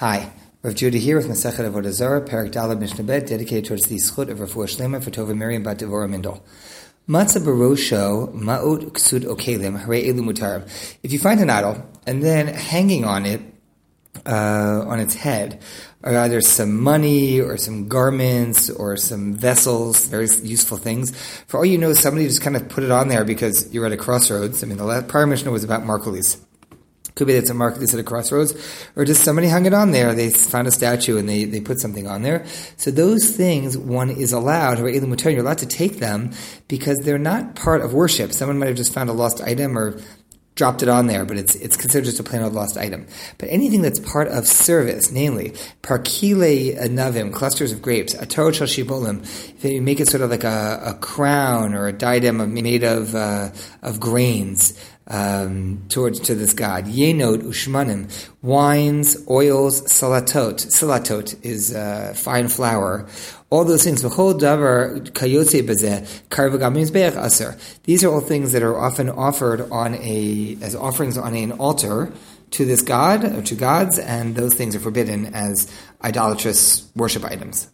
Hi, Rav Judah here with Masechet Avodah Zarah, Parak Dalet Mishnah Bet, dedicated towards the Schut of Refuah Shlema for Tova Miriam Bat Devorah Mindel. Matzah barosho ma'ot ksud okelim hare elu mutarim. If you find an idol and then hanging on it, uh, on its head, are either some money or some garments or some vessels, very useful things. For all you know, somebody just kind of put it on there because you're at a crossroads. I mean, the prior Mishnah was about Markulis. Could be a Markulis at a crossroads, or just somebody hung it on there. They found a statue and they, they put something on there. So those things, one is allowed, or you're allowed to take them because they're not part of worship. Someone might have just found a lost item or dropped it on there, but it's it's considered just a plain old lost item. But anything that's part of service, namely parkile navim, clusters of grapes, atarot shel shibolim, you make it sort of like a, a crown or a diadem made of uh, of grains, um, towards to this god. Yenot ushmanim, wines, oils, salatot. Salatot is uh, fine flour. All those things. These are all things that are often offered on a as offerings on an altar to this god or to gods, and those things are forbidden as idolatrous worship items.